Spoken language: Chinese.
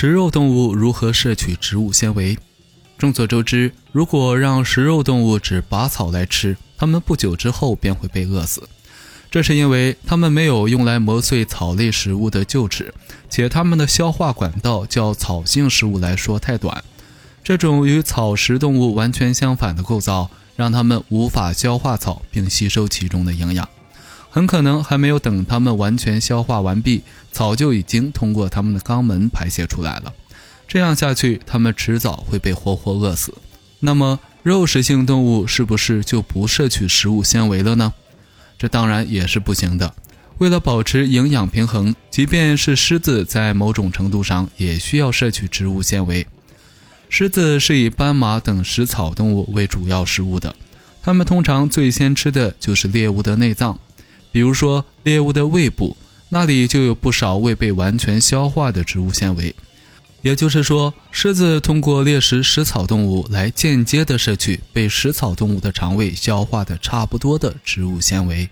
食肉动物如何摄取植物纤维？众所周知，如果让食肉动物只拔草来吃，它们不久之后便会被饿死。这是因为它们没有用来磨碎草类食物的臼齿，且它们的消化管道较草性食物来说太短。这种与草食动物完全相反的构造，让它们无法消化草并吸收其中的营养。很可能还没有等它们完全消化完毕，草就已经通过它们的肛门排泄出来了。这样下去，它们迟早会被活活饿死。那么，肉食性动物是不是就不摄取食物纤维了呢？这当然也是不行的。为了保持营养平衡，即便是狮子，在某种程度上也需要摄取植物纤维。狮子是以斑马等食草动物为主要食物的，它们通常最先吃的就是猎物的内脏。比如说猎物的胃部，那里就有不少未被完全消化的植物纤维。也就是说，狮子通过猎食食草动物来间接的摄取被食草动物的肠胃消化的差不多的植物纤维。